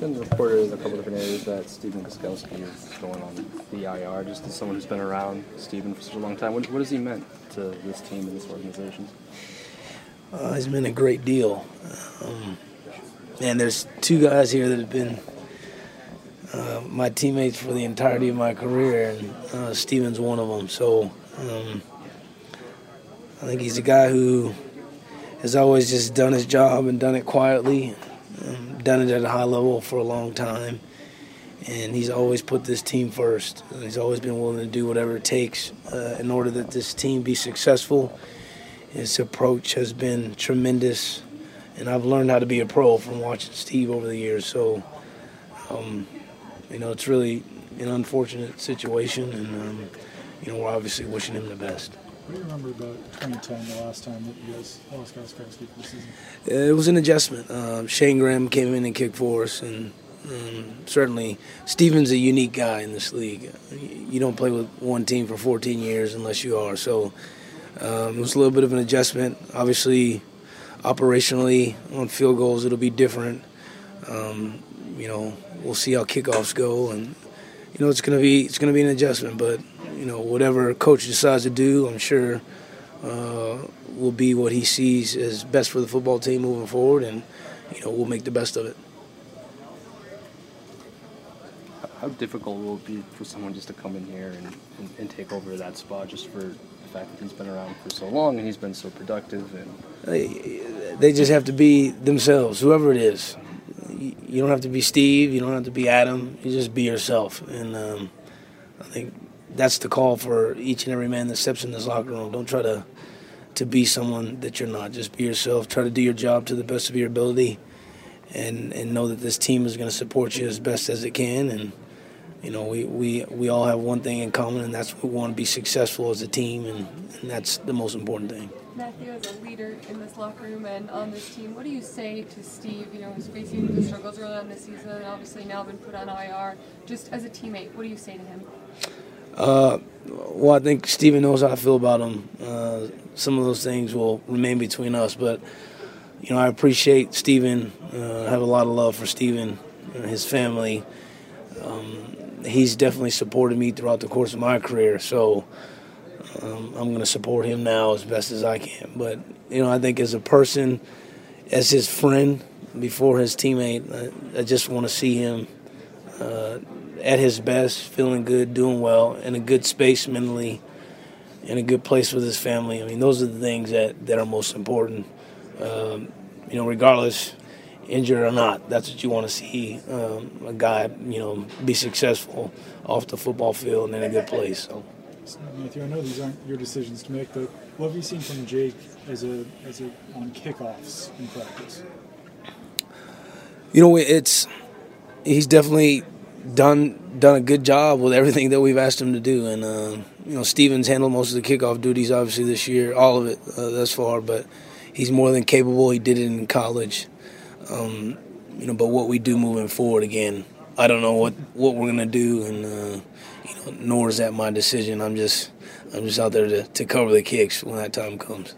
been reported in a couple different areas that Stephen Gostkowski is going on the IR. Just as someone who's been around Stephen for such a long time, what, what has he meant to this team and this organization? Uh, he's been a great deal. Um, and there's two guys here that have been uh, my teammates for the entirety of my career, and uh, Stephen's one of them. So um, I think he's a guy who has always just done his job and done it quietly, done it at a high level for a long time. And he's always put this team first. He's always been willing to do whatever it takes uh, in order that this team be successful. His approach has been tremendous, and I've learned how to be a pro from watching Steve over the years. So, um, you know, it's really an unfortunate situation, and um, you know, we're obviously wishing him the best. What do you remember about 2010, the last time that you guys lost Gostkowski for the season? It was an adjustment. Um, Shayne Graham came in and kicked for us, and um, certainly Stephen's a unique guy in this league. You don't play with one team for 14 years unless you are. So um, it was a little bit of an adjustment. Obviously, operationally on field goals, it'll be different. Um, you know, we'll see how kickoffs go, and you know it's gonna be it's gonna be an adjustment, but you know, whatever coach decides to do, I'm sure uh, will be what he sees as best for the football team moving forward, and you know, we'll make the best of it. How difficult will it be for someone just to come in here and, and, and take over that spot just for the fact that he's been around for so long and he's been so productive? And they, they just have to be themselves, whoever it is. You don't have to be Steve. You don't have to be Adam. You just be yourself. And um, I think that's the call for each and every man that steps in this locker room. Don't try to to be someone that you're not. Just be yourself. Try to do your job to the best of your ability, and and know that this team is going to support you as best as it can. And you know, we, we, we all have one thing in common, and that's we want to be successful as a team, and, and that's the most important thing. Matthew, as a leader in this locker room and on this team, what do you say to Steve? You know, who's facing the struggles early on this season, and obviously now been put on IR. Just as a teammate, what do you say to him? Uh, well, I think Stephen knows how I feel about him. Uh, some of those things will remain between us, but you know, I appreciate Stephen. Uh, I have a lot of love for Stephen and his family. Um, he's definitely supported me throughout the course of my career, so um, I'm going to support him now as best as I can. But you know, I think as a person, as his friend, before his teammate, I, I just want to see him uh, at his best, feeling good, doing well, in a good space mentally, in a good place with his family. I mean, those are the things that, that are most important. Um, you know, regardless, injured or not, that's what you want to see um, a guy, you know, be successful off the football field and in a good place. So. Matthew, I know these aren't your decisions to make, but what have you seen from Jake as a as a on kickoffs in practice? You know, it's he's definitely done done a good job with everything that we've asked him to do. And uh, you know, Stephen's handled most of the kickoff duties, obviously this year, all of it uh, thus far. But he's more than capable. He did it in college. Um, you know, but what we do moving forward, again, I don't know what, what we're gonna do, and uh, you know, nor is that my decision. I'm just I'm just out there to, to cover the kicks when that time comes.